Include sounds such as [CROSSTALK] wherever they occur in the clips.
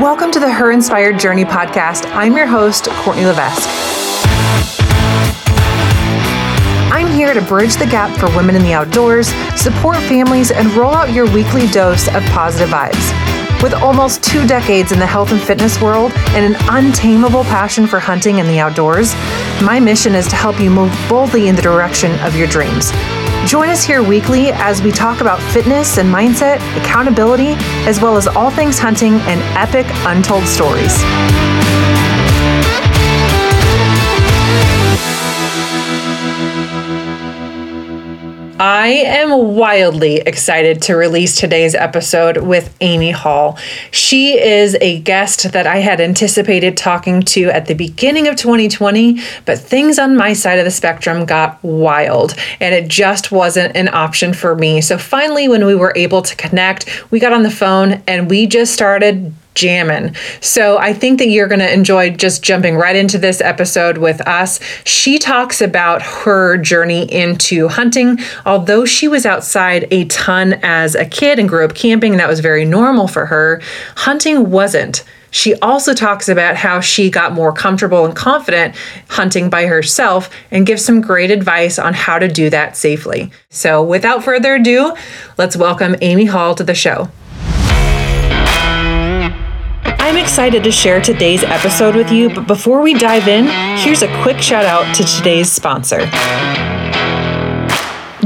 Welcome to the Her Inspired Journey podcast. I'm your host, Courtney Levesque. I'm here to bridge the gap for women in the outdoors, support families, and roll out your weekly dose of positive vibes. With almost two decades in the health and fitness world and an untamable passion for hunting and the outdoors, my mission is to help you move boldly in the direction of your dreams. Join us here weekly as we talk about fitness and mindset, accountability, as well as all things hunting and epic untold stories. I am wildly excited to release today's episode with Amy Hall. She is a guest that I had anticipated talking to at the beginning of 2020, but things on my side of the spectrum got wild and it just wasn't an option for me. So finally, when we were able to connect, we got on the phone and we just started jamming. So I think that you're going to enjoy just jumping right into this episode with us. She talks about her journey into hunting. Although she was outside a ton as a kid and grew up camping, and that was very normal for her, hunting wasn't. She also talks about how she got more comfortable and confident hunting by herself and gives some great advice on how to do that safely. So, without further ado, let's welcome Amy Hall to the show. I'm excited to share today's episode with you, but before we dive in, here's a quick shout out to today's sponsor.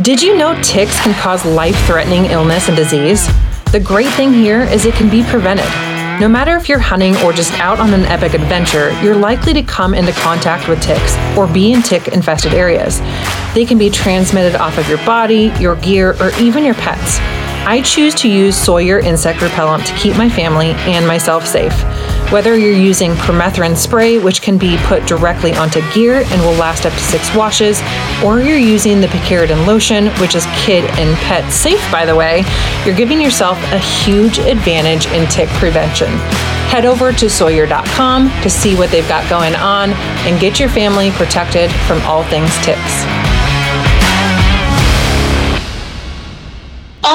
Did you know ticks can cause life threatening illness and disease? The great thing here is it can be prevented. No matter if you're hunting or just out on an epic adventure, you're likely to come into contact with ticks or be in tick infested areas. They can be transmitted off of your body, your gear, or even your pets. I choose to use Sawyer insect repellent to keep my family and myself safe. Whether you're using permethrin spray, which can be put directly onto gear and will last up to six washes, or you're using the picaridin lotion, which is kid and pet safe, by the way, you're giving yourself a huge advantage in tick prevention. Head over to Sawyer.com to see what they've got going on and get your family protected from all things ticks.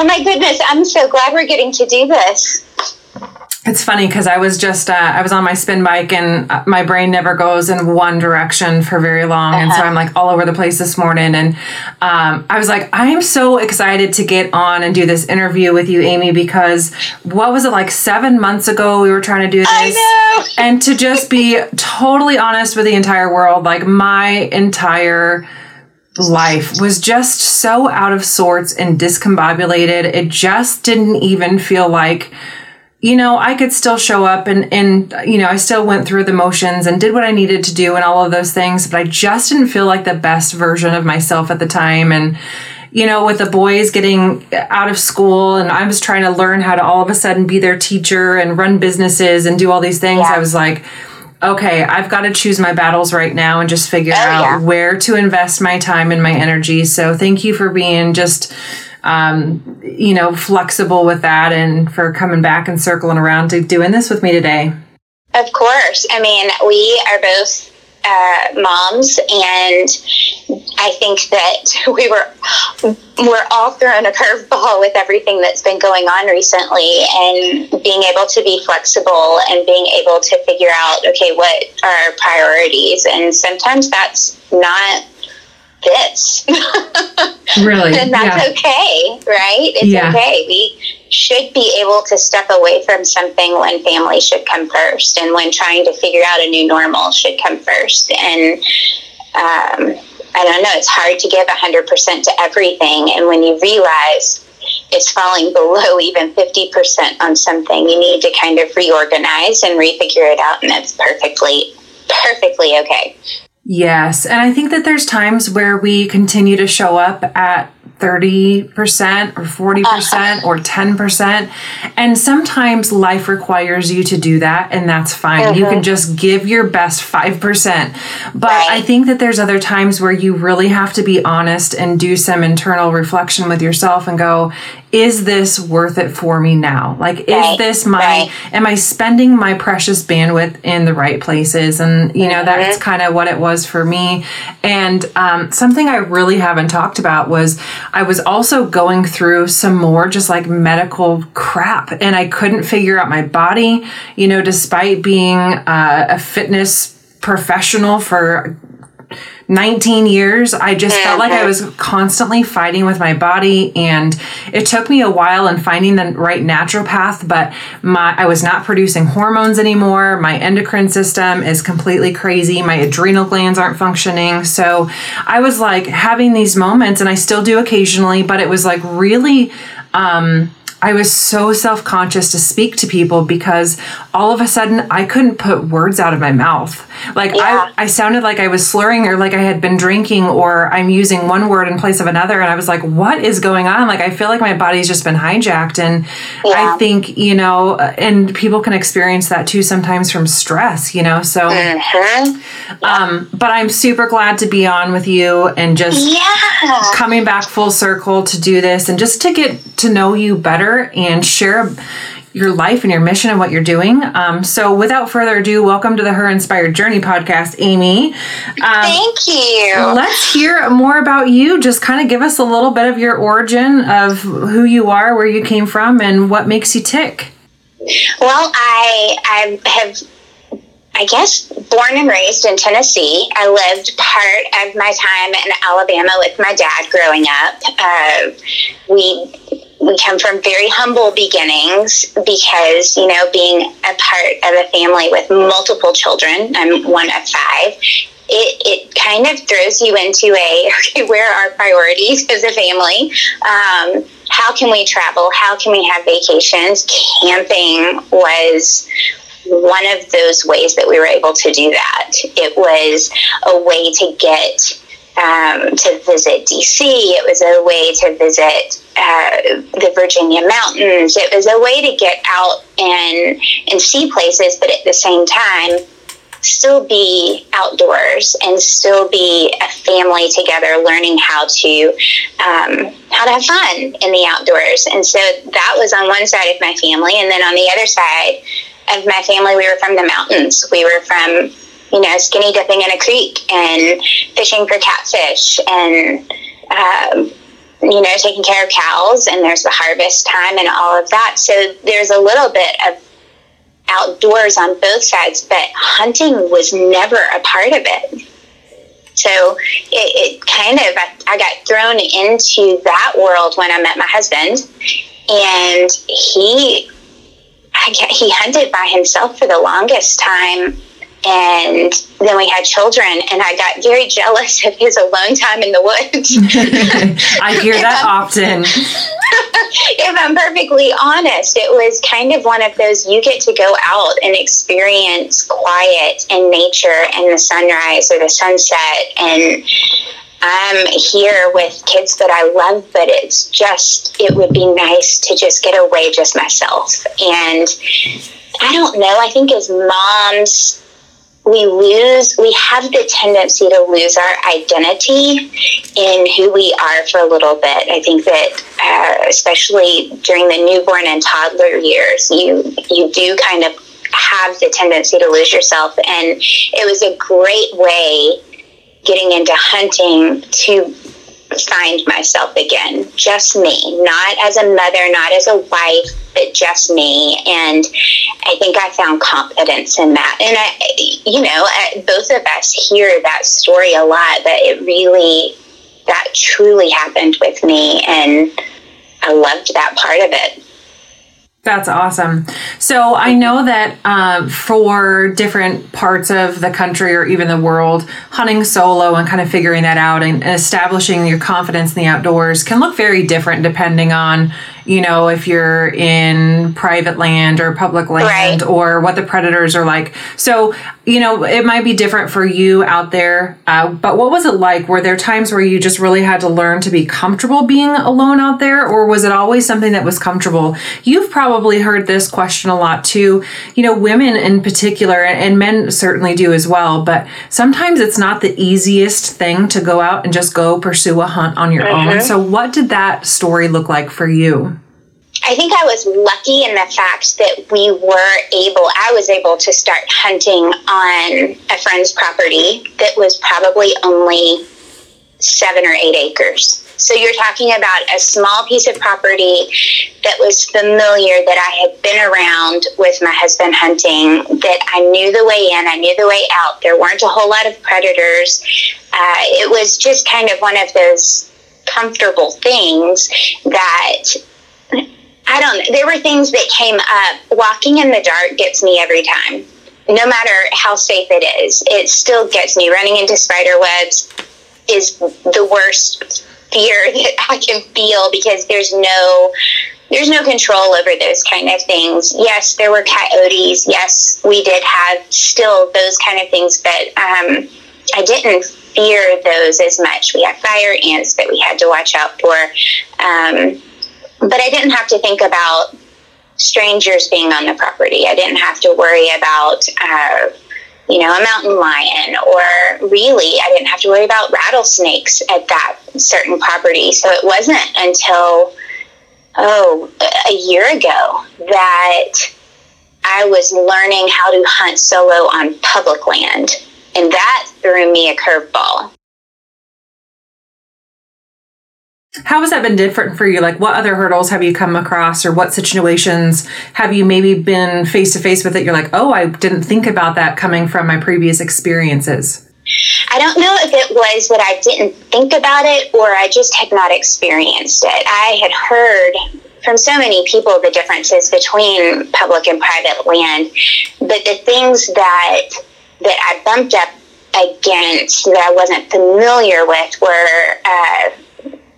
Oh my goodness, I'm so glad we're getting to do this. It's funny because I was just uh, I was on my spin bike and uh, my brain never goes in one direction for very long, uh-huh. and so uh-huh. I'm like all over the place this morning. And um, I was like, I am so excited to get on and do this interview with you, Amy, because what was it like seven months ago we were trying to do this, and to just be totally honest with the entire world, like my entire life was just so out of sorts and discombobulated. It just didn't even feel like, you know, I could still show up and, and, you know, I still went through the motions and did what I needed to do and all of those things, but I just didn't feel like the best version of myself at the time. And, you know, with the boys getting out of school and I was trying to learn how to all of a sudden be their teacher and run businesses and do all these things, yeah. I was like, okay, I've got to choose my battles right now and just figure oh, out yeah. where to invest my time and my energy. So thank you for being just um, you know, flexible with that and for coming back and circling around to doing this with me today. Of course. I mean, we are both uh, moms, and I think that [LAUGHS] we were we're all thrown a curveball with everything that's been going on recently, and being able to be flexible and being able to figure out okay what are priorities, and sometimes that's not this. [LAUGHS] really, and that's yeah. okay, right? It's yeah. okay. We should be able to step away from something when family should come first and when trying to figure out a new normal should come first. And um, I don't know, it's hard to give 100% to everything. And when you realize it's falling below even 50% on something, you need to kind of reorganize and refigure it out. And that's perfectly, perfectly okay. Yes. And I think that there's times where we continue to show up at 30% or 40% uh-huh. or 10%. And sometimes life requires you to do that, and that's fine. Mm-hmm. You can just give your best 5%. But right. I think that there's other times where you really have to be honest and do some internal reflection with yourself and go, is this worth it for me now? Like, right. is this my, right. am I spending my precious bandwidth in the right places? And, you know, mm-hmm. that's kind of what it was for me. And um, something I really haven't talked about was I was also going through some more just like medical crap and I couldn't figure out my body, you know, despite being uh, a fitness professional for 19 years, I just felt like I mm-hmm. was constantly fighting with my body and it took me a while in finding the right naturopath, but my I was not producing hormones anymore. My endocrine system is completely crazy. My adrenal glands aren't functioning. So I was like having these moments and I still do occasionally, but it was like really um I was so self conscious to speak to people because all of a sudden I couldn't put words out of my mouth. Like yeah. I, I sounded like I was slurring or like I had been drinking or I'm using one word in place of another. And I was like, what is going on? Like I feel like my body's just been hijacked. And yeah. I think, you know, and people can experience that too sometimes from stress, you know? So, mm-hmm. um, but I'm super glad to be on with you and just yeah. coming back full circle to do this and just to get to know you better and share your life and your mission and what you're doing. Um, so, without further ado, welcome to the Her Inspired Journey podcast, Amy. Um, Thank you. Let's hear more about you. Just kind of give us a little bit of your origin of who you are, where you came from, and what makes you tick. Well, I I have I guess, born and raised in Tennessee. I lived part of my time in Alabama with my dad growing up. Uh, we we come from very humble beginnings because, you know, being a part of a family with multiple children, I'm one of five, it, it kind of throws you into a, [LAUGHS] okay, where are our priorities as a family? Um, how can we travel? How can we have vacations? Camping was one of those ways that we were able to do that. It was a way to get um, to visit DC. It was a way to visit uh, the Virginia mountains. It was a way to get out and and see places, but at the same time, still be outdoors and still be a family together, learning how to um, how to have fun in the outdoors. And so that was on one side of my family, and then on the other side of my family, we were from the mountains. We were from you know, skinny dipping in a creek and fishing for catfish and, um, you know, taking care of cows and there's the harvest time and all of that. So there's a little bit of outdoors on both sides, but hunting was never a part of it. So it, it kind of, I, I got thrown into that world when I met my husband and he, I, he hunted by himself for the longest time and then we had children and i got very jealous of his alone time in the woods. [LAUGHS] I hear that [LAUGHS] often. If i'm perfectly honest it was kind of one of those you get to go out and experience quiet and nature and the sunrise or the sunset. And I'm here with kids that I love, but it's just, it would be nice to just get away just myself. And I don't know, I think as moms, we lose, we have the tendency to lose our identity in who we are for a little bit. I think that, uh, especially during the newborn and toddler years, you you do kind of have the tendency to lose yourself, and it was a great way getting into hunting to find myself again. Just me, not as a mother, not as a wife, but just me. And I think I found confidence in that. And I, you know, both of us hear that story a lot, but it really, that truly happened with me. And I loved that part of it. That's awesome. So I know that um, for different parts of the country or even the world, hunting solo and kind of figuring that out and establishing your confidence in the outdoors can look very different depending on you know, if you're in private land or public land right. or what the predators are like. So, you know, it might be different for you out there. Uh, but what was it like? Were there times where you just really had to learn to be comfortable being alone out there? Or was it always something that was comfortable? You've probably heard this question a lot too. You know, women in particular, and men certainly do as well, but sometimes it's not the easiest thing to go out and just go pursue a hunt on your mm-hmm. own. So, what did that story look like for you? I think I was lucky in the fact that we were able, I was able to start hunting on a friend's property that was probably only seven or eight acres. So you're talking about a small piece of property that was familiar that I had been around with my husband hunting, that I knew the way in, I knew the way out. There weren't a whole lot of predators. Uh, it was just kind of one of those comfortable things that I don't There were things that came up. Walking in the dark gets me every time. No matter how safe it is, it still gets me. Running into spider webs is the worst fear [LAUGHS] that I can feel because there's no there's no control over those kind of things. Yes, there were coyotes. Yes, we did have still those kind of things, but um, I didn't fear those as much. We had fire ants that we had to watch out for. Um, but I didn't have to think about strangers being on the property. I didn't have to worry about, uh, you know, a mountain lion, or really, I didn't have to worry about rattlesnakes at that certain property. So it wasn't until, oh, a year ago that I was learning how to hunt solo on public land. And that threw me a curveball. How has that been different for you? Like, what other hurdles have you come across, or what situations have you maybe been face to face with that you're like, oh, I didn't think about that coming from my previous experiences? I don't know if it was that I didn't think about it or I just had not experienced it. I had heard from so many people the differences between public and private land, but the things that that I bumped up against that I wasn't familiar with were. Uh,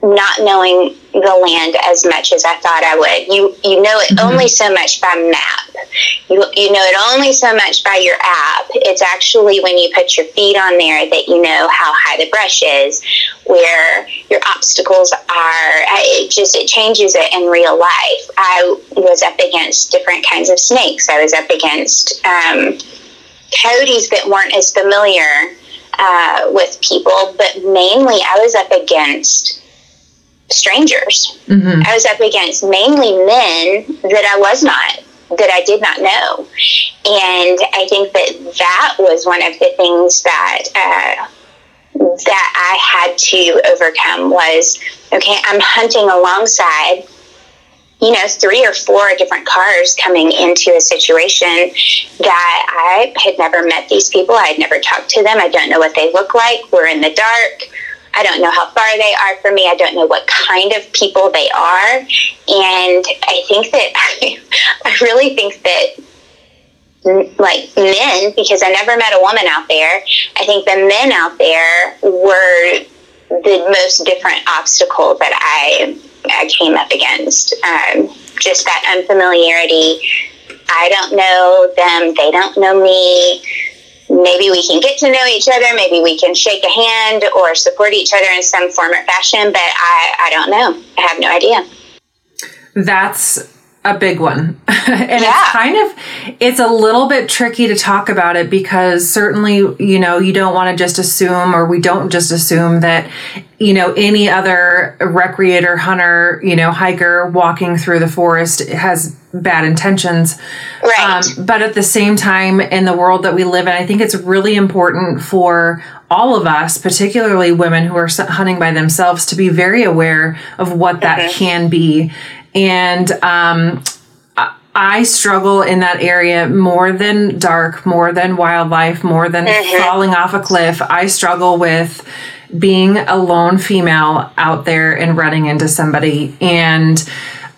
not knowing the land as much as I thought I would. You you know it mm-hmm. only so much by map. You you know it only so much by your app. It's actually when you put your feet on there that you know how high the brush is, where your obstacles are. It just it changes it in real life. I was up against different kinds of snakes. I was up against um, coyotes that weren't as familiar uh, with people, but mainly I was up against strangers. Mm-hmm. I was up against mainly men that I was not, that I did not know. And I think that that was one of the things that, uh, that I had to overcome was, okay, I'm hunting alongside you know, three or four different cars coming into a situation that I had never met these people. I had never talked to them. I don't know what they look like. We're in the dark. I don't know how far they are from me. I don't know what kind of people they are. And I think that [LAUGHS] I really think that like men because I never met a woman out there. I think the men out there were the most different obstacle that I I came up against. Um, just that unfamiliarity. I don't know them. They don't know me maybe we can get to know each other. Maybe we can shake a hand or support each other in some form or fashion. But I, I don't know. I have no idea. That's a big one. [LAUGHS] and yeah. it's kind of it's a little bit tricky to talk about it because certainly, you know, you don't want to just assume or we don't just assume that you know any other recreator, hunter, you know, hiker walking through the forest has bad intentions. Right. Um, but at the same time in the world that we live in, I think it's really important for all of us, particularly women who are hunting by themselves, to be very aware of what that mm-hmm. can be and um, I struggle in that area more than dark, more than wildlife, more than mm-hmm. falling off a cliff. I struggle with being a lone female out there and running into somebody and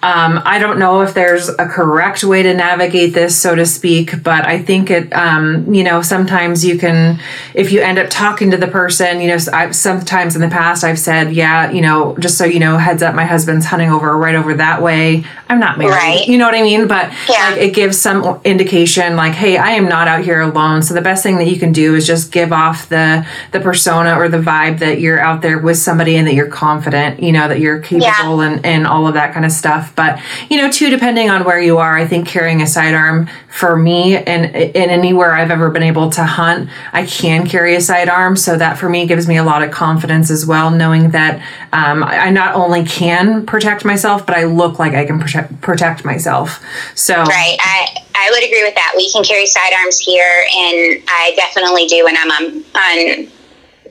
um, I don't know if there's a correct way to navigate this, so to speak, but I think it, um, you know, sometimes you can, if you end up talking to the person, you know, I've, sometimes in the past I've said, yeah, you know, just so you know, heads up, my husband's hunting over right over that way. I'm not married, right. you know what I mean? But yeah. like, it gives some indication, like, hey, I am not out here alone. So the best thing that you can do is just give off the the persona or the vibe that you're out there with somebody and that you're confident, you know, that you're capable yeah. and and all of that kind of stuff. But, you know, too, depending on where you are, I think carrying a sidearm for me and in anywhere I've ever been able to hunt, I can carry a sidearm. So that for me gives me a lot of confidence as well, knowing that um, I not only can protect myself, but I look like I can protect, protect myself. So, right. I, I would agree with that. We can carry sidearms here, and I definitely do when I'm on, on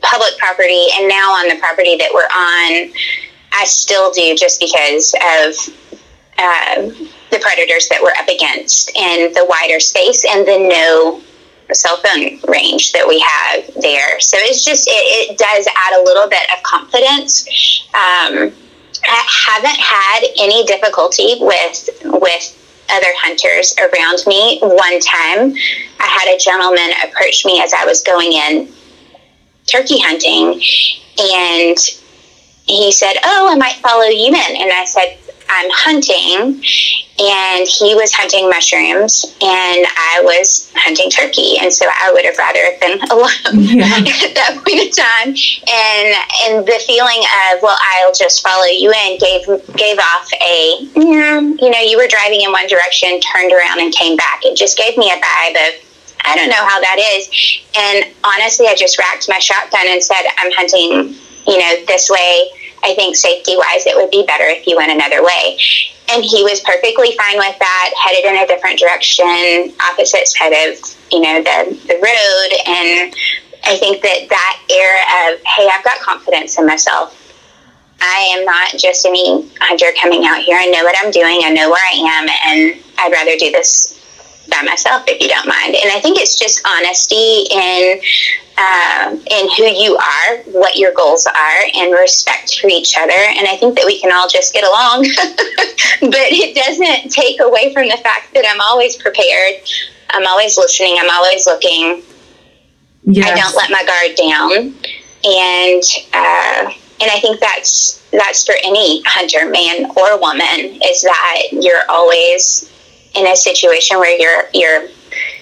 public property and now on the property that we're on I still do just because of the predators that we're up against and the wider space and the no cell phone range that we have there. So it's just, it, it does add a little bit of confidence. Um, I haven't had any difficulty with, with other hunters around me. One time, I had a gentleman approach me as I was going in turkey hunting, and he said, "Oh, I might follow you in." And I said, "I'm hunting." And he was hunting mushrooms, and I was hunting turkey, and so I would have rather been [LAUGHS] alone yeah. at [LAUGHS] that point in time. And and the feeling of well, I'll just follow you in gave gave off a you know you were driving in one direction, turned around and came back. It just gave me a vibe of I don't know how that is. And honestly, I just racked my shotgun and said, I'm hunting, you know, this way. I think safety wise, it would be better if you went another way. And he was perfectly fine with that, headed in a different direction, opposite side of, you know, the, the road. And I think that that air of, hey, I've got confidence in myself. I am not just any hunter coming out here. I know what I'm doing. I know where I am, and I'd rather do this by myself if you don't mind. And I think it's just honesty in um, in who you are, what your goals are, and respect for each other. And I think that we can all just get along. [LAUGHS] but it doesn't take away from the fact that I'm always prepared. I'm always listening. I'm always looking. Yes. I don't let my guard down. And uh, and I think that's that's for any hunter, man or woman, is that you're always in a situation where your your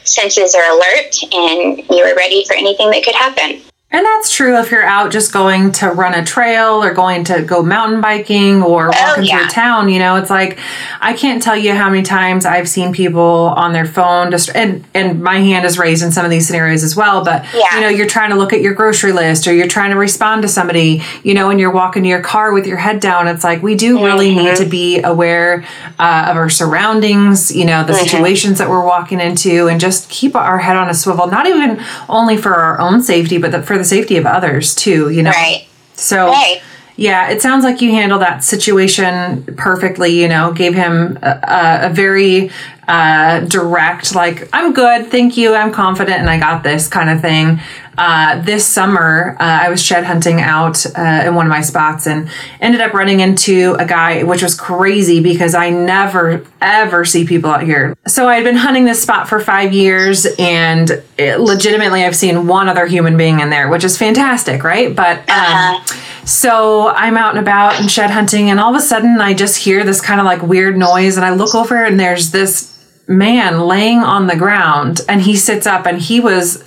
senses are alert and you're ready for anything that could happen. And that's true if you're out just going to run a trail or going to go mountain biking or walking oh, yeah. through town. You know, it's like I can't tell you how many times I've seen people on their phone just and and my hand is raised in some of these scenarios as well. But yeah. you know, you're trying to look at your grocery list or you're trying to respond to somebody. You know, and you're walking to your car with your head down. It's like we do really mm-hmm. need to be aware uh, of our surroundings. You know, the mm-hmm. situations that we're walking into, and just keep our head on a swivel. Not even only for our own safety, but the, for the safety of others too, you know? Right. So, right. yeah, it sounds like you handled that situation perfectly, you know, gave him a, a very uh, direct, like, I'm good, thank you, I'm confident, and I got this kind of thing. Uh, this summer, uh, I was shed hunting out uh, in one of my spots and ended up running into a guy, which was crazy because I never ever see people out here. So I had been hunting this spot for five years, and it, legitimately, I've seen one other human being in there, which is fantastic, right? But um, uh-huh. so I'm out and about and shed hunting, and all of a sudden, I just hear this kind of like weird noise, and I look over, and there's this man laying on the ground, and he sits up, and he was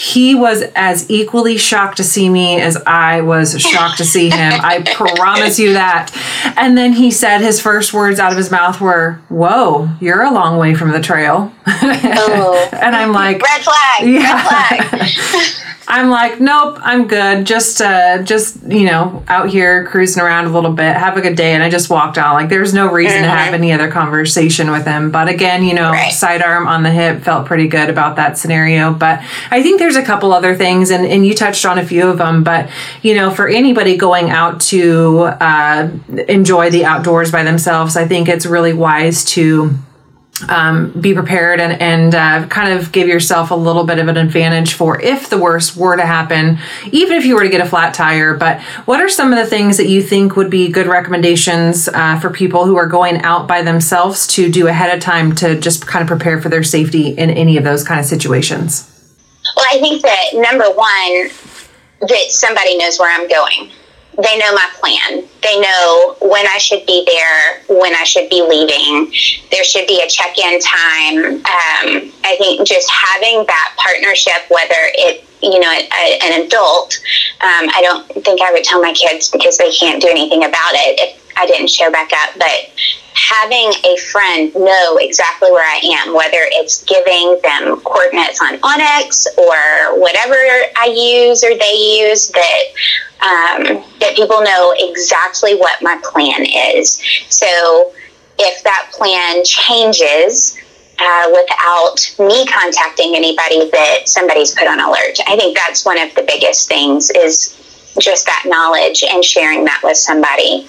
he was as equally shocked to see me as I was shocked to see him. I [LAUGHS] promise you that. And then he said his first words out of his mouth were, Whoa, you're a long way from the trail. Oh. [LAUGHS] and I'm like, Red flag. Yeah. Red flag. [LAUGHS] I'm like, nope, I'm good. Just, uh, just you know, out here cruising around a little bit. Have a good day. And I just walked out. Like, there's no reason mm-hmm. to have any other conversation with him. But again, you know, right. sidearm on the hip felt pretty good about that scenario. But I think there's a couple other things, and and you touched on a few of them. But you know, for anybody going out to uh, enjoy the outdoors by themselves, I think it's really wise to um, be prepared and, and uh, kind of give yourself a little bit of an advantage for if the worst were to happen, even if you were to get a flat tire. But what are some of the things that you think would be good recommendations uh, for people who are going out by themselves to do ahead of time to just kind of prepare for their safety in any of those kind of situations? Well, I think that number one, that somebody knows where I'm going they know my plan. They know when I should be there, when I should be leaving. There should be a check in time. Um, I think just having that partnership, whether it you know, a, an adult, um, I don't think I would tell my kids because they can't do anything about it if I didn't show back up. But having a friend know exactly where I am, whether it's giving them coordinates on onX or whatever I use or they use, that um, that people know exactly what my plan is. So if that plan changes uh, without me contacting anybody, that somebody's put on alert. I think that's one of the biggest things is just that knowledge and sharing that with somebody.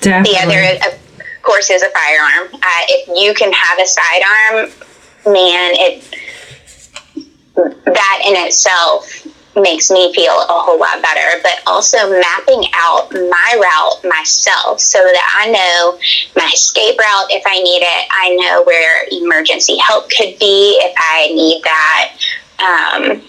Definitely. The other, course, is a firearm. Uh, if you can have a sidearm, man, it that in itself makes me feel a whole lot better. But also mapping out my route myself so that I know my escape route if I need it. I know where emergency help could be if I need that. Um,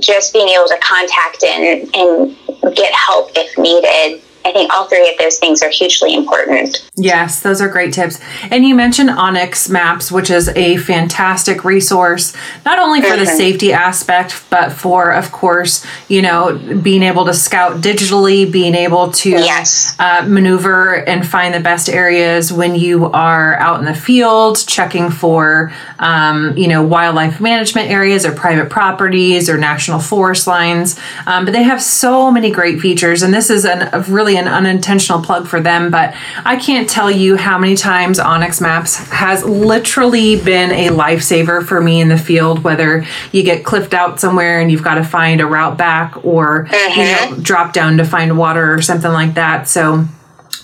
just being able to contact and, and get help if needed I think all three of those things are hugely important. Yes, those are great tips. And you mentioned onX Maps, which is a fantastic resource, not only for mm-hmm. the safety aspect, but for, of course, you know, being able to scout digitally, being able to yes. uh, maneuver and find the best areas when you are out in the field, checking for, um, you know, wildlife management areas or private properties or national forest lines. Um, but they have so many great features, and this is an, a really an unintentional plug for them, but I can't tell you how many times onX Maps has literally been a lifesaver for me in the field, whether you get clipped out somewhere and you've got to find a route back or mm-hmm. you know, drop down to find water or something like that. So,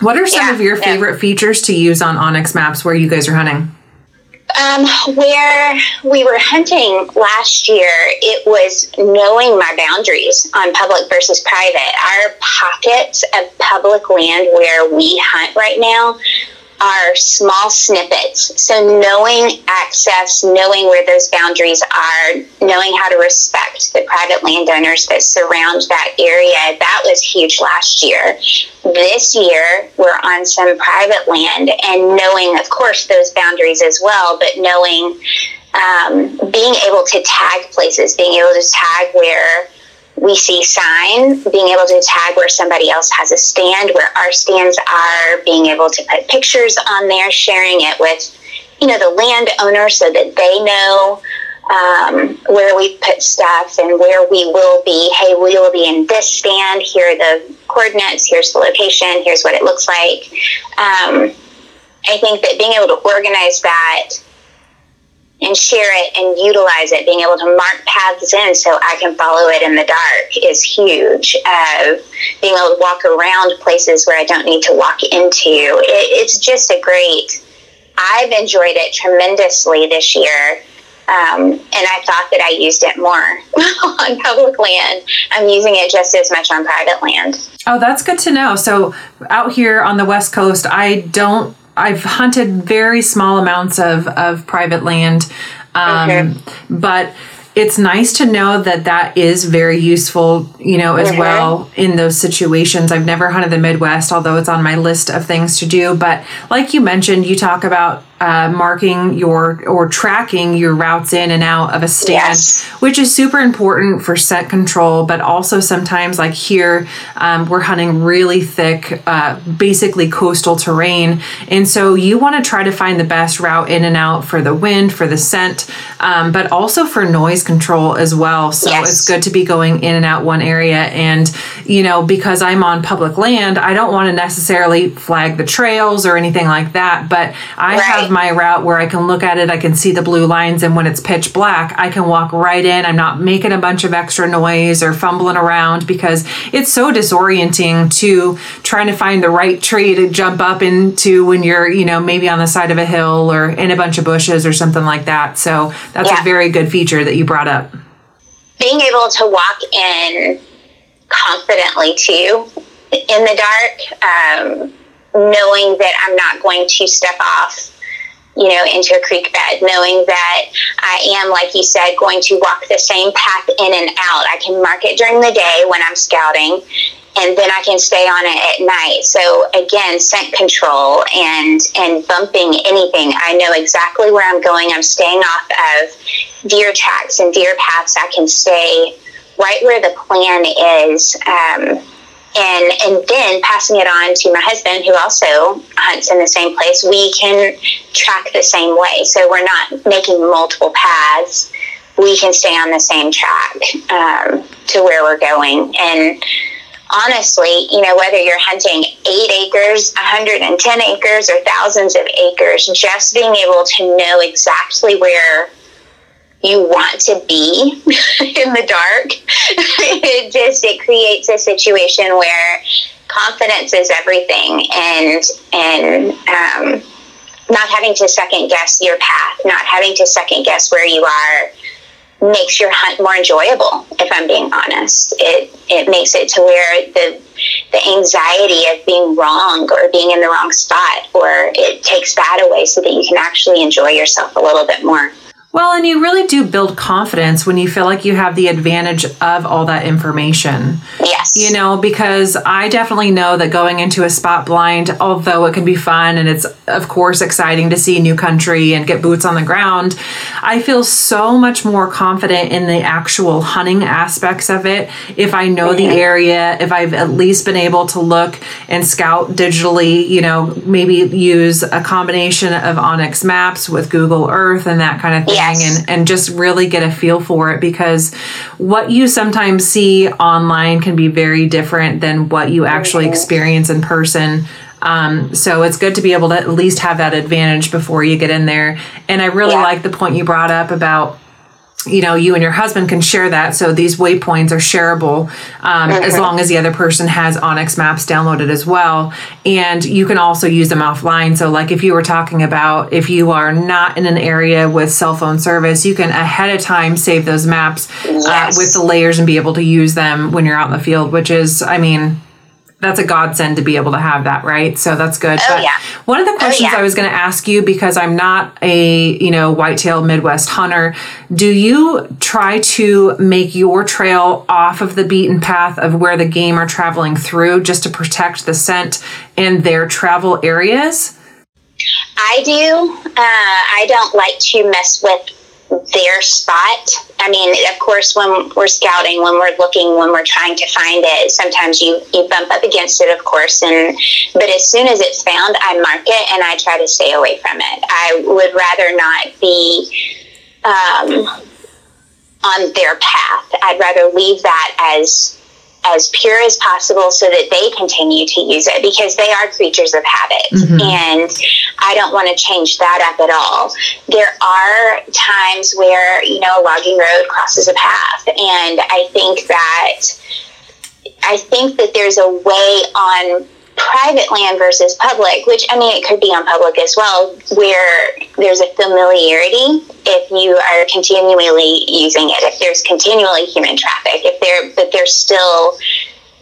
what are some yeah, of your favorite yeah. features to use on onX Maps where you guys are hunting? Um, where we were hunting last year, it was knowing my boundaries on public versus private. Our pockets of public land where we hunt right now are small snippets. So knowing access, knowing where those boundaries are, knowing how to respect the private landowners that surround that area, that was huge last year. This year, we're on some private land and knowing, of course, those boundaries as well, but knowing um, being able to tag places, being able to tag where we see sign, being able to tag where somebody else has a stand, where our stands are, being able to put pictures on there, sharing it with, you know, the landowner so that they know um, where we put stuff and where we will be. Hey, we will be in this stand. Here are the coordinates. Here's the location. Here's what it looks like. Um, I think that being able to organize that and share it and utilize it, being able to mark paths in so I can follow it in the dark is huge. Uh, being able to walk around places where I don't need to walk into. It, it's just a great, I've enjoyed it tremendously this year. Um, and I thought that I used it more [LAUGHS] on public land. I'm using it just as much on private land. Oh, that's good to know. So, out here on the West Coast, I don't I've hunted very small amounts of, of private land, um, okay. but it's nice to know that that is very useful, you know, as well in those situations. I've never hunted the Midwest, although it's on my list of things to do. But like you mentioned, you talk about uh, marking your or tracking your routes in and out of a stand, yes. which is super important for scent control. But also sometimes, like here, um, we're hunting really thick, uh, basically coastal terrain, and so you want to try to find the best route in and out for the wind, for the scent, um, but also for noise control as well. So yes. it's good to be going in and out one area, and you know because I'm on public land, I don't want to necessarily flag the trails or anything like that, but I right. have my route where I can look at it, I can see the blue lines, and when it's pitch black, I can walk right in. I'm not making a bunch of extra noise or fumbling around because it's so disorienting to trying to find the right tree to jump up into when you're, you know, maybe on the side of a hill or in a bunch of bushes or something like that. So that's yeah. a very good feature that you brought up. Being able to walk in confidently too in the dark, um, knowing that I'm not going to step off you know, into a creek bed, knowing that I am, like you said, going to walk the same path in and out. I can mark it during the day when I'm scouting, and then I can stay on it at night. So again, scent control and and bumping anything. I know exactly where I'm going. I'm staying off of deer tracks and deer paths. I can stay right where the plan is. Um, and and then passing it on to my husband who also hunts in the same place we can track the same way. So we're not making multiple paths. We can stay on the same track um, to where we're going. And honestly you know whether you're hunting eight acres 110 acres or thousands of acres just being able to know exactly where you want to be [LAUGHS] in the dark. [LAUGHS] it just it creates a situation where confidence is everything, and and um, not having to second guess your path, not having to second guess where you are makes your hunt more enjoyable if i'm being honest it it makes it to where the the anxiety of being wrong or being in the wrong spot or it takes that away so that you can actually enjoy yourself a little bit more well, and you really do build confidence when you feel like you have the advantage of all that information. Yes. You know, because I definitely know that going into a spot blind, although it can be fun and it's, of course, exciting to see new country and get boots on the ground, I feel so much more confident in the actual hunting aspects of it if I know mm-hmm. the area, if I've at least been able to look and scout digitally, you know, maybe use a combination of onX maps with Google Earth and that kind of thing and, and just really get a feel for it because what you sometimes see online can be very different than what you actually experience in person. Um, so it's good to be able to at least have that advantage before you get in there. And I really yeah. like the point you brought up about you know you and your husband can share that so these waypoints are shareable um, as long as the other person has onX maps downloaded as well. And you can also use them offline. So like if you were talking about if you are not in an area with cell phone service you can ahead of time save those maps yes. uh, with the layers and be able to use them when you're out in the field which is i mean that's a godsend to be able to have that, right? So that's good. Oh, but yeah. One of the questions oh, yeah. I was going to ask you because I'm not a, you know, whitetail Midwest hunter, do you try to make your trail off of the beaten path of where the game are traveling through just to protect the scent in their travel areas? I do. Uh, I don't like to mess with their spot. I mean, of course, when we're scouting, when we're looking, when we're trying to find it, sometimes you, you bump up against it, of course. And but as soon as it's found, I mark it and I try to stay away from it. I would rather not be um, on their path. I'd rather leave that as as pure as possible so that they continue to use it because they are creatures of habit. Mm-hmm. And I don't want to change that up at all. There are times where, you know, a logging road crosses a path. And I think that I think that there's a way on private land versus public, which I mean, it could be on public as well, where there's a familiarity if you are continually using it, if there's continually human traffic, if there, but there's still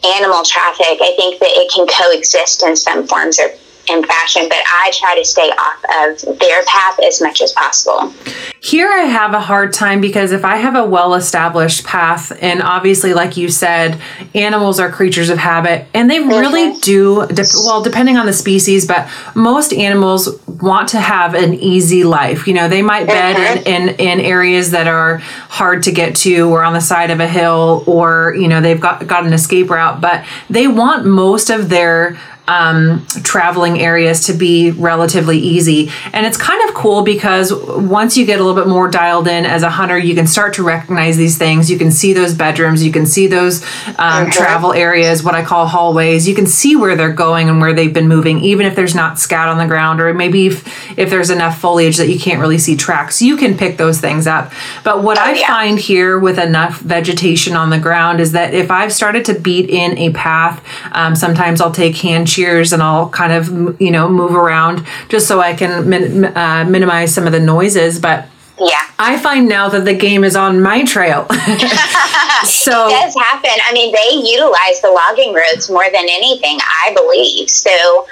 animal traffic, I think that it can coexist in some forms or in fashion, but I try to stay off of their path as much as possible. Here I have a hard time because if I have a well established path, and obviously, like you said, animals are creatures of habit, and they really mm-hmm. do, well, depending on the species, but most animals want to have an easy life. You know, they might bed mm-hmm. in, in, in areas that are hard to get to or on the side of a hill, or, you know, they've got, got an escape route, but they want most of their um, traveling areas to be relatively easy. And it's kind of cool because once you get a little bit more dialed in as a hunter, you can start to recognize these things. You can see those bedrooms, you can see those um, mm-hmm. travel areas, what I call hallways. You can see where they're going and where they've been moving, even if there's not scat on the ground, or maybe if, if there's enough foliage that you can't really see tracks, you can pick those things up. But what oh, I yeah. find here with enough vegetation on the ground is that if I've started to beat in a path, um, sometimes I'll take hand and I'll kind of you know move around just so I can min- uh, minimize some of the noises. But yeah. I find now that the game is on my trail. [LAUGHS] so it does happen. I mean, they utilize the logging roads more than anything, I believe. So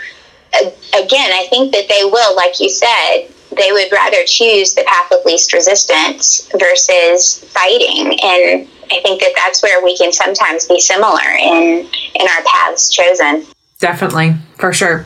uh, again, I think that they will, like you said, they would rather choose the path of least resistance versus fighting. And I think that that's where we can sometimes be similar in in our paths chosen. Definitely, for sure.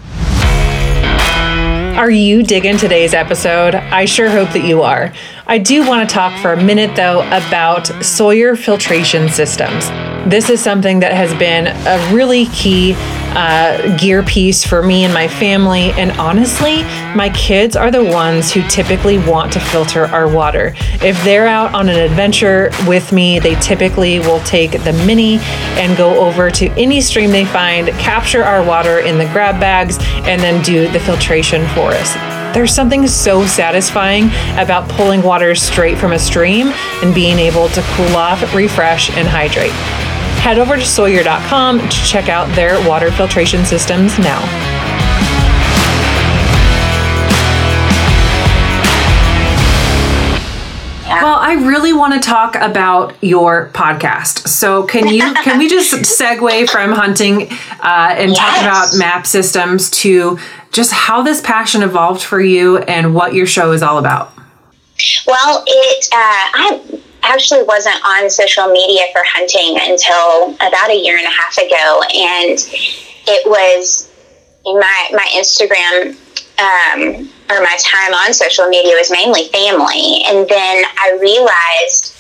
Are you digging today's episode? I sure hope that you are. I do want to talk for a minute, though, about Sawyer filtration systems. This is something that has been a really key uh, gear piece for me and my family. And honestly, my kids are the ones who typically want to filter our water. If they're out on an adventure with me, they typically will take the mini and go over to any stream they find, capture our water in the grab bags, and then do the filtration for us. There's something so satisfying about pulling water straight from a stream and being able to cool off, refresh, and hydrate. Head over to Sawyer.com to check out their water filtration systems now. Well, I really want to talk about your podcast. So, can you [LAUGHS] can we just segue from hunting uh, and yes. talk about map systems to just how this passion evolved for you and what your show is all about? Well, it uh, I actually wasn't on social media for hunting until about a year and a half ago, and it was my my Instagram um, or my time on social media was mainly family. And then I realized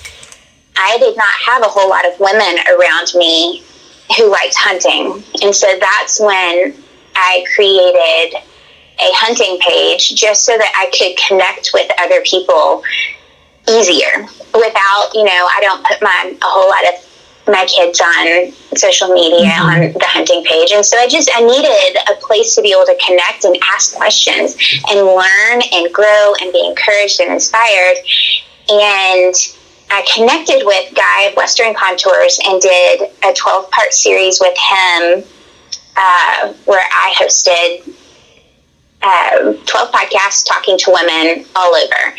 I did not have a whole lot of women around me who liked hunting. And so that's when I created a hunting page just so that I could connect with other people easier without, you know, I don't put my a whole lot of my kids on social media mm-hmm. on the hunting page. And so i just i needed a place to be able to connect and ask questions and learn and grow and be encouraged and inspired. And i connected with guy of western contours and did a 12 part series with him uh, where i hosted uh, 12 podcasts talking to women all over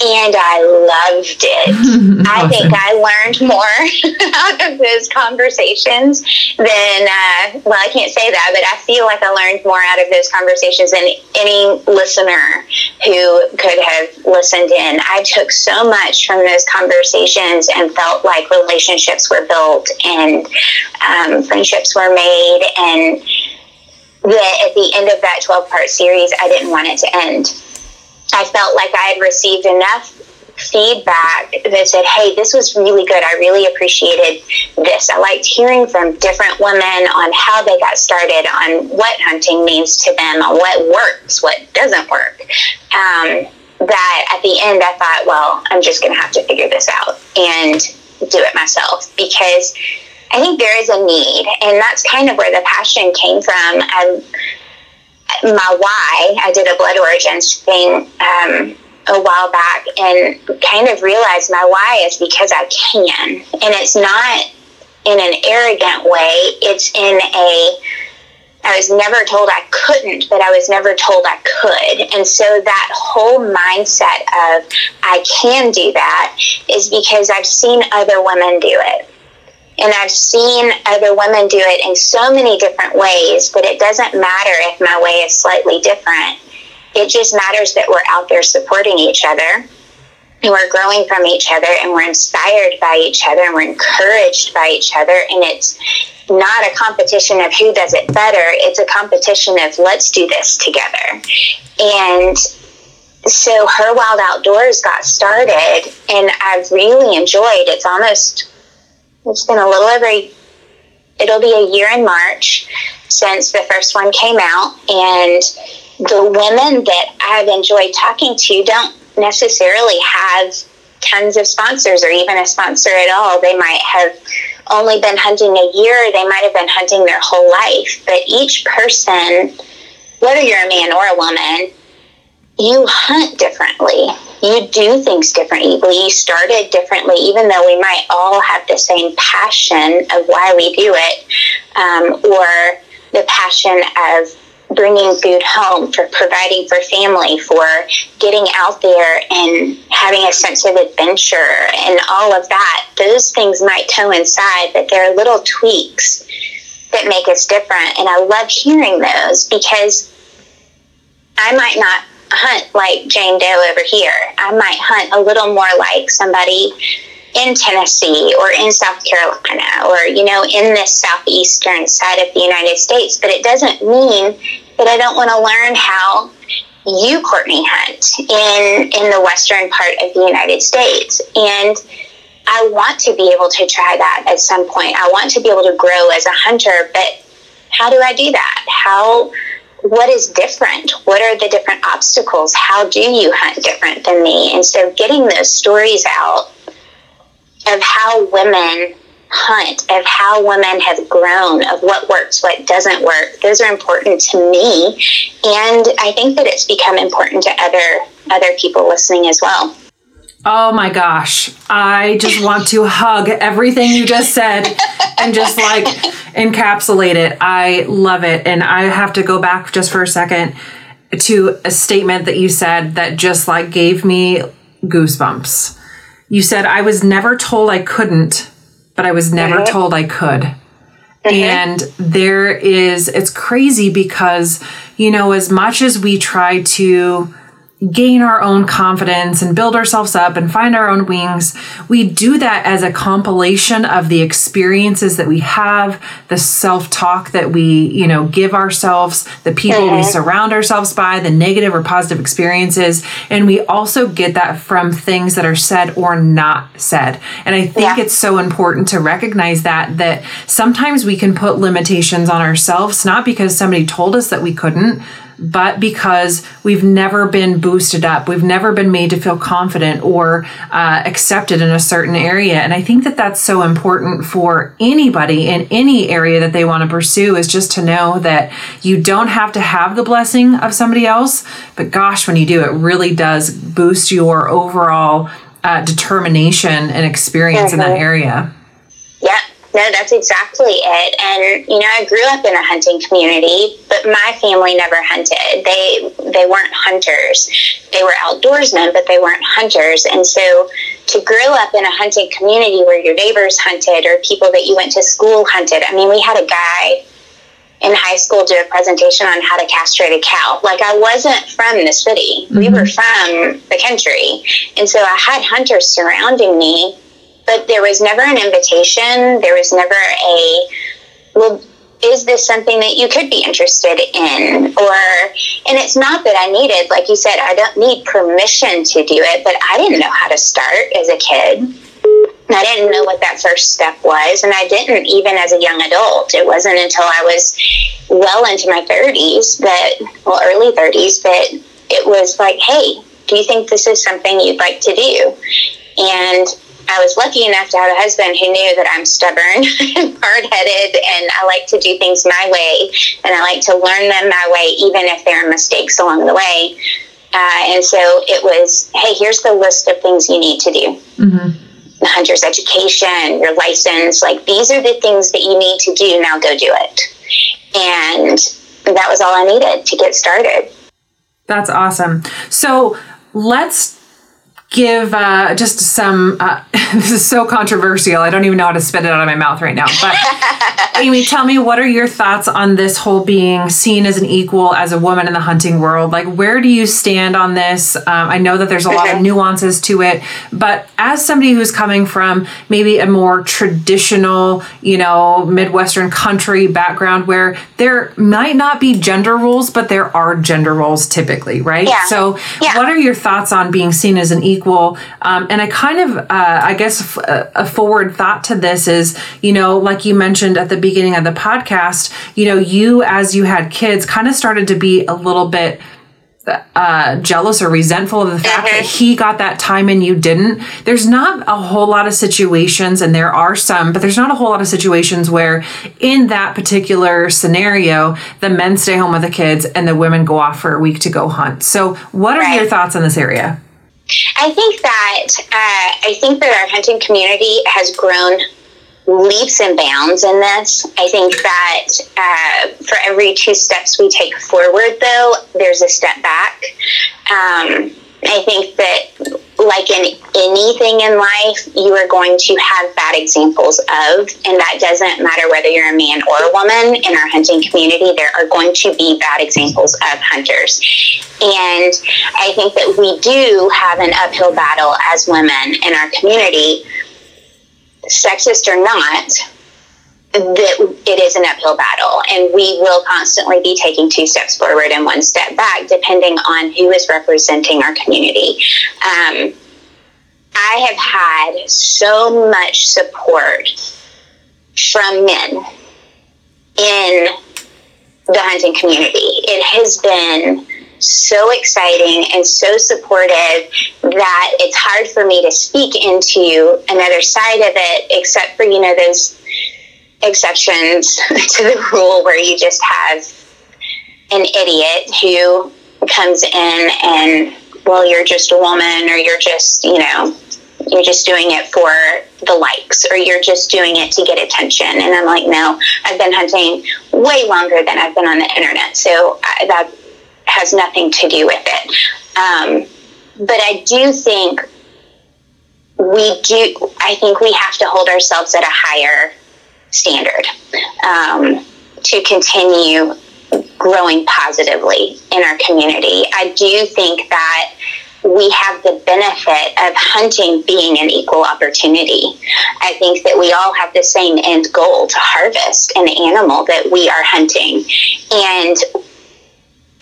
and I loved it. awesome. [LAUGHS] I think I learned more [LAUGHS] out of those conversations than, uh, well, I can't say that, but I feel like I learned more out of those conversations than any listener who could have listened in. I took so much from those conversations and felt like relationships were built and um, friendships were made. And that at the end of that 12 part series, I didn't want it to end I felt like I had received enough feedback that said, hey, this was really good. I really appreciated this. I liked hearing from different women on how they got started, on what hunting means to them, on what works, what doesn't work. Um, that at the end, I thought, well, I'm just going to have to figure this out and do it myself because I think there is a need. And that's kind of where the passion came from. I, my why, I did a blood origins thing um, a while back and kind of realized my why is because I can. And it's not in an arrogant way, it's in a I was never told I couldn't, but I was never told I could. And so that whole mindset of I can do that is because I've seen other women do it. And I've seen other women do it in so many different ways that it doesn't matter if my way is slightly different. It just matters that we're out there supporting each other and we're growing from each other and we're inspired by each other and we're encouraged by each other. And it's not a competition of who does it better, it's a competition of let's do this together. And so her wild outdoors got started and I've really enjoyed it's almost it's been a little over, it'll be a year in March since the first one came out. And the women that I've enjoyed talking to don't necessarily have tons of sponsors or even a sponsor at all. They might have only been hunting a year, they might have been hunting their whole life. But each person, whether you're a man or a woman, you hunt differently you do things differently. You started differently, even though we might all have the same passion of why we do it, um, or the passion of bringing food home, for providing for family, for getting out there and having a sense of adventure and all of that. Those things might coincide, but there are little tweaks that make us different. And I love hearing those because I might not hunt like Jane Doe over here. I might hunt a little more like somebody in Tennessee or in South Carolina or, you know, in this southeastern side of the United States. But it doesn't mean that I don't want to learn how you, Courtney, hunt in, in the western part of the United States. And I want to be able to try that at some point. I want to be able to grow as a hunter, but how do I do that? How what is different? What are the different obstacles? How do you hunt different than me? And so getting those stories out of how women hunt, of how women have grown, of what works, what doesn't work, those are important to me. And I think that it's become important to other other people listening as well. Oh my gosh. I just want to [LAUGHS] hug everything you just said and just like encapsulate it. I love it. And I have to go back just for a second to a statement that you said that just like gave me goosebumps. You said, I was never told I couldn't, but I was never mm-hmm. told I could. Mm-hmm. And there is, it's crazy because, you know, as much as we try to gain our own confidence and build ourselves up and find our own wings. We do that as a compilation of the experiences that we have, the self-talk that we, you know, give ourselves, the people mm-hmm. we surround ourselves by, the negative or positive experiences, and we also get that from things that are said or not said. And I think yeah. it's so important to recognize that that sometimes we can put limitations on ourselves not because somebody told us that we couldn't, but because we've never been boosted up, we've never been made to feel confident or uh, accepted in a certain area. And I think that that's so important for anybody in any area that they want to pursue is just to know that you don't have to have the blessing of somebody else, but gosh, when you do, it really does boost your overall uh, determination and experience mm-hmm. in that area. No, that's exactly it. And you know, I grew up in a hunting community, but my family never hunted. They they weren't hunters. They were outdoorsmen, but they weren't hunters. And so to grow up in a hunting community where your neighbors hunted or people that you went to school hunted. I mean, we had a guy in high school do a presentation on how to castrate a cow. Like I wasn't from the city. Mm-hmm. We were from the country. And so I had hunters surrounding me but there was never an invitation. There was never a, well, is this something that you could be interested in? Or, and it's not that I needed, like you said, I don't need permission to do it, but I didn't know how to start as a kid. I didn't know what that first step was, and I didn't even as a young adult. It wasn't until I was well into my 30s that, well, early 30s, that it was like, hey, do you think this is something you'd like to do? And I was lucky enough to have a husband who knew that I'm stubborn [LAUGHS] and hard headed and I like to do things my way and I like to learn them my way, even if there are mistakes along the way. Uh, and so it was, hey, here's the list of things you need to do. Mm-hmm. The hunter's education, your license, like these are the things that you need to do. Now go do it. And that was all I needed to get started. That's awesome. So let's give uh, just some. Uh, [LAUGHS] this is so controversial. I don't even know how to spit it out of my mouth right now. But [LAUGHS] Amy, tell me, what are your thoughts on this whole being seen as an equal as a woman in the hunting world? Like, where do you stand on this? Um, I know that there's a lot of nuances to it, but as somebody who's coming from maybe a more traditional, you know, Midwestern country background where there might not be gender roles, but there are gender roles typically, right? Yeah. So, yeah. what are your thoughts on being seen as an equal? Equal. Um, and I kind of, uh, I guess, a forward thought to this is, you know, like you mentioned at the beginning of the podcast, you know, you as you had kids kind of started to be a little bit uh, jealous or resentful of the fact that mm-hmm. he got that time and you didn't. There's not a whole lot of situations, and there are some, but there's not a whole lot of situations where, in that particular scenario, the men stay home with the kids and the women go off for a week to go hunt. So, what are right. your thoughts on this area? I think that uh, I think that our hunting community has grown leaps and bounds in this. I think that uh, for every two steps we take forward, though, there's a step back. Um, I think that, like in anything in life, you are going to have bad examples of, and that doesn't matter whether you're a man or a woman. In our hunting community, there are going to be bad examples of hunters. And I think that we do have an uphill battle as women in our community, sexist or not, that it is an uphill battle. And we will constantly be taking two steps forward and one step back depending on who is representing our community. Um, i have had so much support from men in the hunting community. It has been so exciting and so supportive that it's hard for me to speak into another side of it except for you know those exceptions [LAUGHS] to the rule where you just have an idiot who comes in and well, you're just a woman or you're just, you know, you're just doing it for the likes or you're just doing it to get attention. And I'm like, no, I've been hunting way longer than I've been on the internet. So I, that has nothing to do with it. Um, but I do think we do, I think we have to hold ourselves at a higher standard um, to continue growing positively in our community. I do think that we have the benefit of hunting being an equal opportunity. I think that we all have the same end goal to harvest an animal that we are hunting. And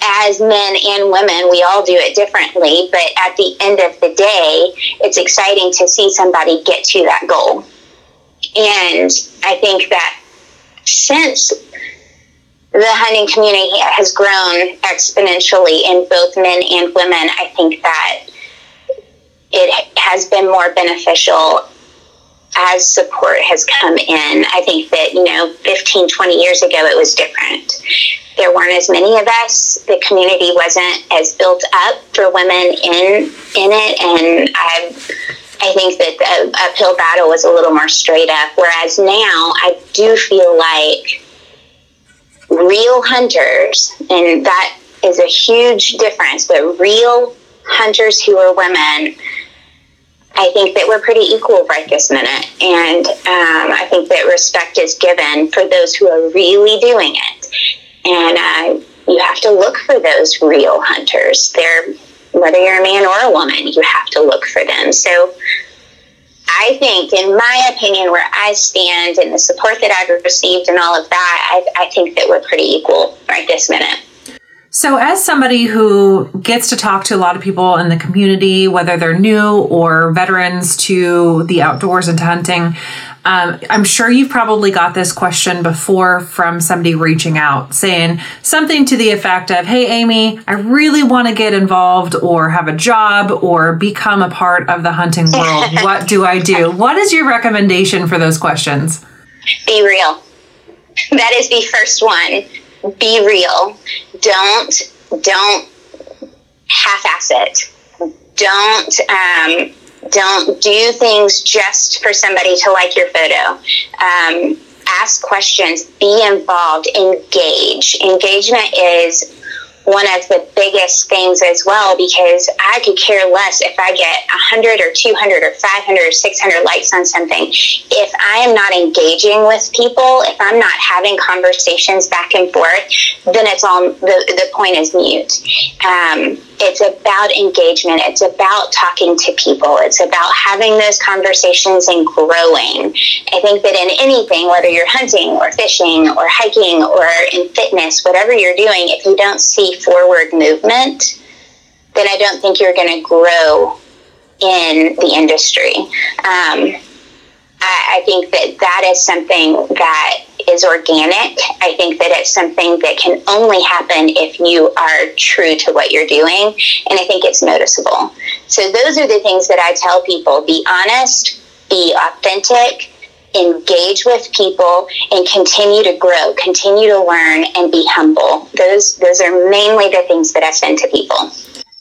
as men and women, we all do it differently, but at the end of the day, it's exciting to see somebody get to that goal. And I think that since the hunting community has grown exponentially in both men and women, I think that it has been more beneficial as support has come in. I think that, you know, 15, 20 years ago, it was different. There weren't as many of us. The community wasn't as built up for women in in it, and I, I think that the uphill battle was a little more straight up. Whereas now, I do feel like real hunters, and that is a huge difference. But real hunters who are women I think that we're pretty equal right this minute. And um, I think that respect is given for those who are really doing it. And uh, you have to look for those real hunters. They're, whether you're a man or a woman, you have to look for them. So I think, in my opinion, where I stand and the support that I've received and all of that, I, I think that we're pretty equal right this minute. So, as somebody who gets to talk to a lot of people in the community, whether they're new or veterans to the outdoors and to hunting, um, I'm sure you've probably got this question before from somebody reaching out saying something to the effect of, Hey, Amy, I really want to get involved or have a job or become a part of the hunting world. [LAUGHS] what do I do? What is your recommendation for those questions? Be real. That is the first one be real. Don't don't half-ass it. Don't um, don't do things just for somebody to like your photo. Um, ask questions. Be involved. Engage. Engagement is one of the biggest things as well because I could care less if I get 100 or 200 or 500 or 600 likes on something. If I am not engaging with people, if I'm not having conversations back and forth, then it's all the, the point is mute. Um, it's about engagement. It's about talking to people. It's about having those conversations and growing. I think that in anything, whether you're hunting or fishing or hiking or in fitness, whatever you're doing, if you don't see forward movement, then I don't think you're going to grow in the industry. Um, I, I think that that is something that is organic. I think that it's something that can only happen if you are true to what you're doing. And I think it's noticeable. So those are the things that I tell people be honest, be authentic, engage with people and continue to grow, continue to learn and be humble. Those those are mainly the things that I send to people.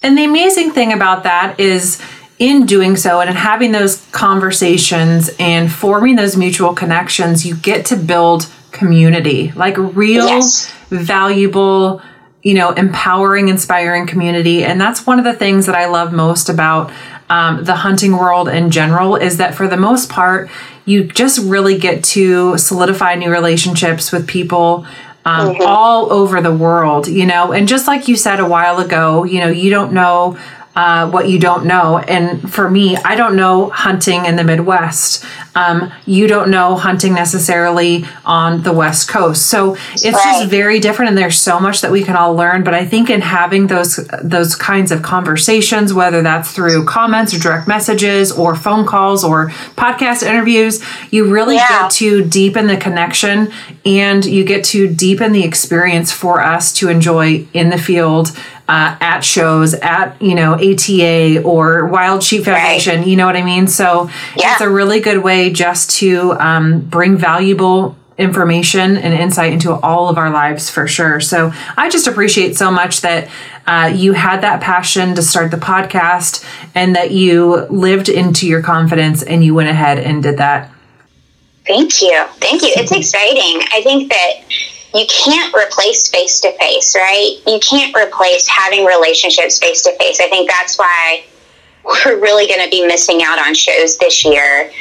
And the amazing thing about that is in doing so and in having those conversations and forming those mutual connections, you get to build community, like real, yes. valuable, you know, empowering, inspiring community. And that's one of the things that I love most about um, the hunting world in general is that for the most part, you just really get to solidify new relationships with people um, mm-hmm. all over the world, you know. And just like you said a while ago, you know, you don't know uh, what you don't know. And for me, I don't know hunting in the Midwest. Um, you don't know hunting necessarily on the West Coast. So it's right. just very different, and there's so much that we can all learn. But I think in having those those kinds of conversations, whether that's through comments or direct messages or phone calls or podcast interviews, you really yeah. get to deepen the connection and you get to deepen the experience for us to enjoy in the field uh, at shows at you know ATA or Wild Sheep Foundation. Right. You know what I mean? So yeah. it's a really good way just to um, bring valuable information and insight into all of our lives for sure. So I just appreciate so much that uh, you had that passion to start the podcast and that you lived into your confidence and you went ahead and did that. Thank you. Thank you. It's exciting. I think that you can't replace face to face, right? You can't replace having relationships face to face. I think that's why we're really going to be missing out on shows this year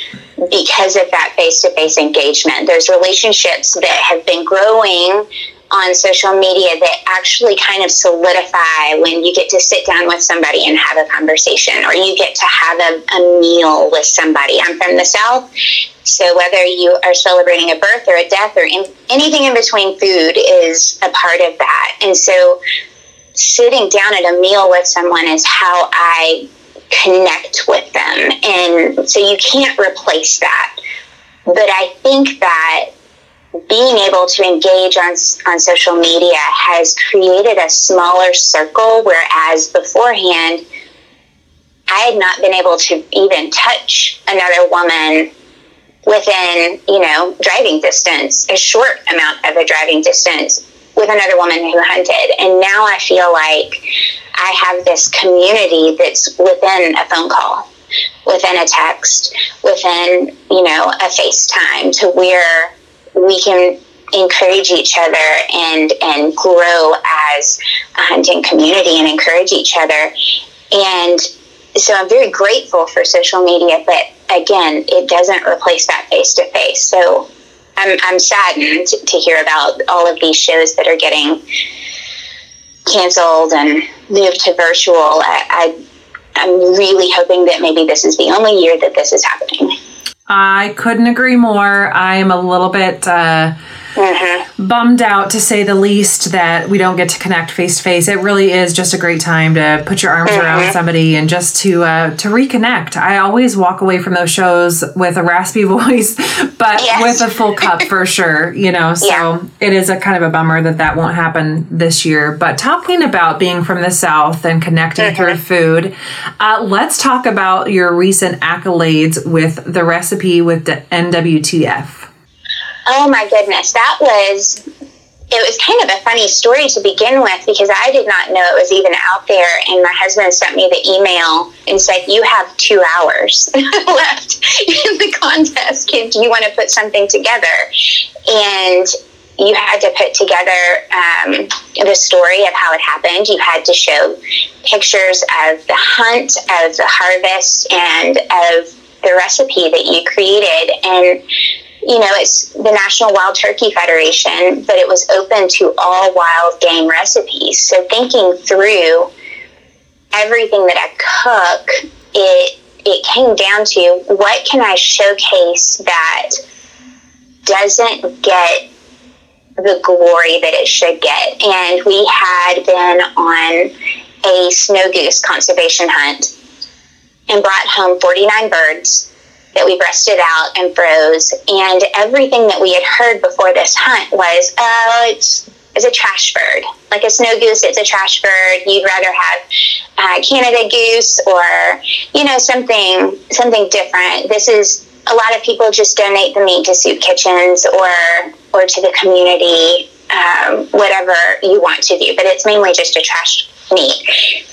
because of that face to face engagement. There's relationships that have been growing on social media that actually kind of solidify when you get to sit down with somebody and have a conversation or you get to have a, a meal with somebody. I'm from the South, so whether you are celebrating a birth or a death or in, anything in between, food is a part of that. And so sitting down at a meal with someone is how I connect with them. And so you can't replace that. But I think that being able to engage on, on social media has created a smaller circle, whereas beforehand, I had not been able to even touch another woman within, you know, driving distance, a short amount of a driving distance with another woman who hunted. And now I feel like I have this community that's within a phone call, within a text, within, you know, a FaceTime to where we can encourage each other and and grow as a hunting community and encourage each other. And so I'm very grateful for social media, but again, it doesn't replace that face to face. So I'm, I'm saddened to hear about all of these shows that are getting canceled and moved to virtual. I, I, I'm really hoping that maybe this is the only year that this is happening. I couldn't agree more. I am a little bit. Uh, mm-hmm. bummed out to say the least that we don't get to connect face to face. It really is just a great time to put your arms mm-hmm. around somebody and just to uh, to reconnect. I always walk away from those shows with a raspy [LAUGHS] voice, but yes. with a full cup for [LAUGHS] sure. You know, so yeah. it is a kind of a bummer that that won't happen this year. But talking about being from the south and connecting mm-hmm. through food, uh, let's talk about your recent accolades with the recipe with the NWTF. Oh my goodness, that was it was kind of a funny story to begin with because I did not know it was even out there. And my husband sent me the email and said, You have two hours [LAUGHS] left in the contest. Do you want to put something together? And you had to put together um, the story of how it happened. You had to show pictures of the hunt, of the harvest, and of the recipe that you created. And you know, it's the National Wild Turkey Federation, but it was open to all wild game recipes. So thinking through everything that I cook, it it came down to what can I showcase that doesn't get the glory that it should get. And we had been on a snow goose conservation hunt and brought home 49 birds that we breasted out and froze. And everything that we had heard before this hunt was, oh, it's is a trash bird. Like a snow goose, it's a trash bird. You'd rather have uh, Canada goose or you know something something different. This is a lot of people just donate the meat to soup kitchens or or to the community, um, whatever you want to do. But it's mainly just a trash meat.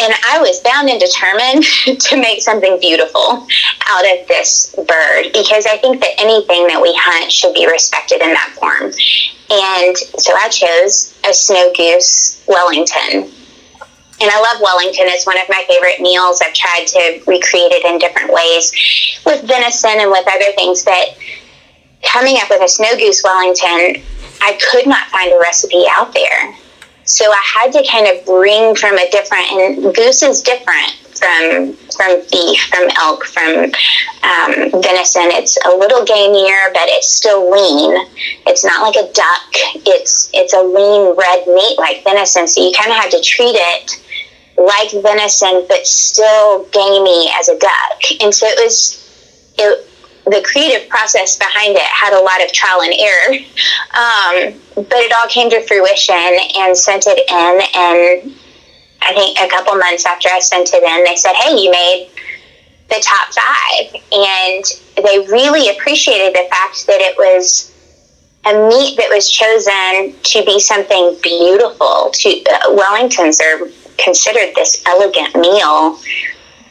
And I was bound and determined [LAUGHS] to make something beautiful out of this bird because I think that anything that we hunt should be respected in that form. And so I chose a snow goose Wellington. And I love Wellington. It's one of my favorite meals. I've tried to recreate it in different ways with venison and with other things. But coming up with a snow goose Wellington, I could not find a recipe out there so I had to kind of bring from a different, and goose is different from from beef, from elk, from um, venison. It's a little gamier, but it's still lean. It's not like a duck. It's it's a lean red meat like venison. So you kind of had to treat it like venison, but still gamey as a duck. And so it was it the creative process behind it had a lot of trial and error, um, but it all came to fruition and sent it in. And I think a couple months after I sent it in, they said, "Hey, you made the top five. and they really appreciated the fact that it was a meat that was chosen to be something beautiful. To uh, Wellingtons are considered this elegant meal.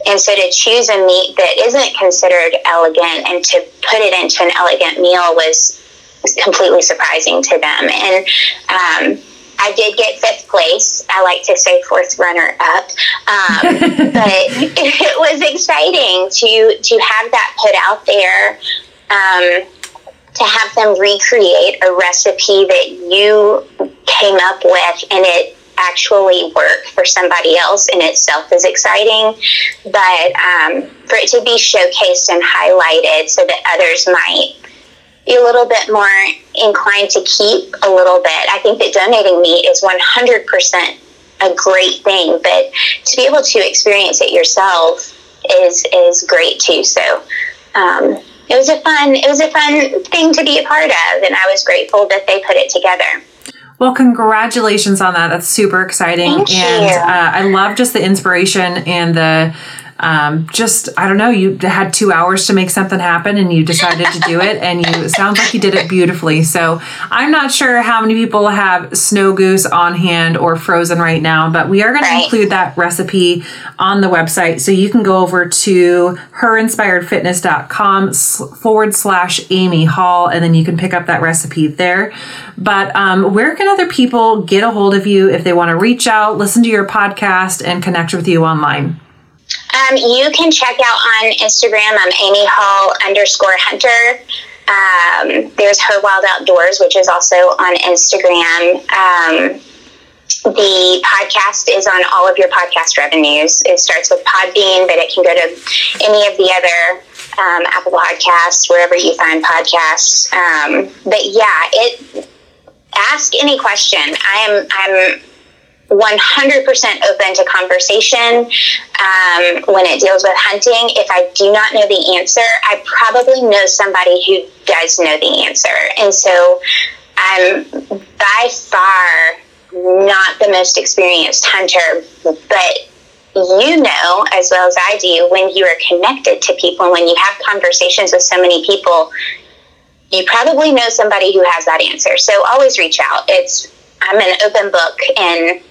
And so to choose a meat that isn't considered elegant and to put it into an elegant meal was, was completely surprising to them. And um, I did get fifth place. I like to say fourth runner up, um, [LAUGHS] but it was exciting to to have that put out there. Um, to have them recreate a recipe that you came up with and it actually work for somebody else in itself is exciting. But um, for it to be showcased and highlighted so that others might be a little bit more inclined to keep a little bit, I think that donating meat is 100% a great thing. But to be able to experience it yourself is is great too. So. Um, it was a fun it was a fun thing to be a part of and i was grateful that they put it together well, congratulations on that. That's super exciting. Thank and you. Uh, I love just the inspiration and the um, just I don't know. You had two hours to make something happen, and you decided to do it, and you it sounds like you did it beautifully. So I'm not sure how many people have snow goose on hand or frozen right now, but we are going Right. to include that recipe on the website, so you can go over to herinspiredfitness.com forward slash Amy Hall, and then you can pick up that recipe there. But um, where can other people get a hold of you if they want to reach out, listen to your podcast, and connect with you online? Um, you can check out on Instagram. I'm Amy Hall underscore Hunter. Um, there's Her Wild Outdoors, which is also on Instagram. Um, the podcast is on all of your podcast revenues. It starts with Podbean, but it can go to any of the other um, Apple Podcasts, wherever you find podcasts. Um, but yeah, it ask any question. I am I'm 100% open to conversation um, when it deals with hunting. If I do not know the answer, I probably know somebody who does know the answer. And so I'm by far not the most experienced hunter, but you know as well as I do when you are connected to people, and when you have conversations with so many people, you probably know somebody who has that answer. So always reach out. It's I'm an open book and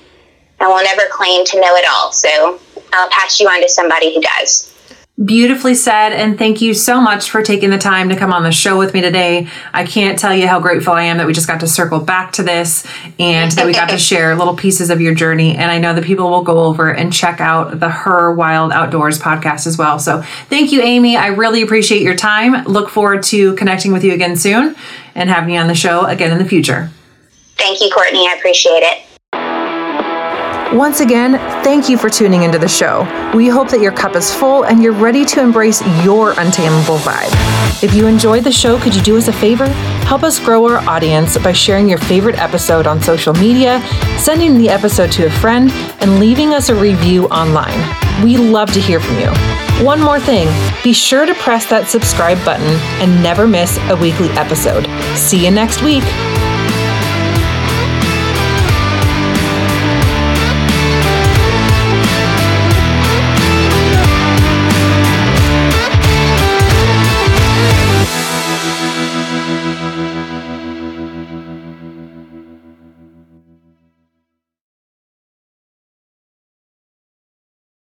I will never claim to know it all. So I'll pass you on to somebody who does. Beautifully said, and thank you so much for taking the time to come on the show with me today. I can't tell you how grateful I am that we just got to circle back to this and that we got to [LAUGHS] share little pieces of your journey. And I know that people will go over and check out the Her Wild Outdoors podcast as well. So thank you, Amy. I really appreciate your time. Look forward to connecting with you again soon and having you on the show again in the future. Thank you, Courtney. I appreciate it. Once again, thank you for tuning into the show. We hope that your cup is full and you're ready to embrace your untamable vibe. If you enjoyed the show, could you do us a favor? Help us grow our audience by sharing your favorite episode on social media, sending the episode to a friend, and leaving us a review online. We love to hear from you. One more thing be sure to press that subscribe button and never miss a weekly episode. See you next week.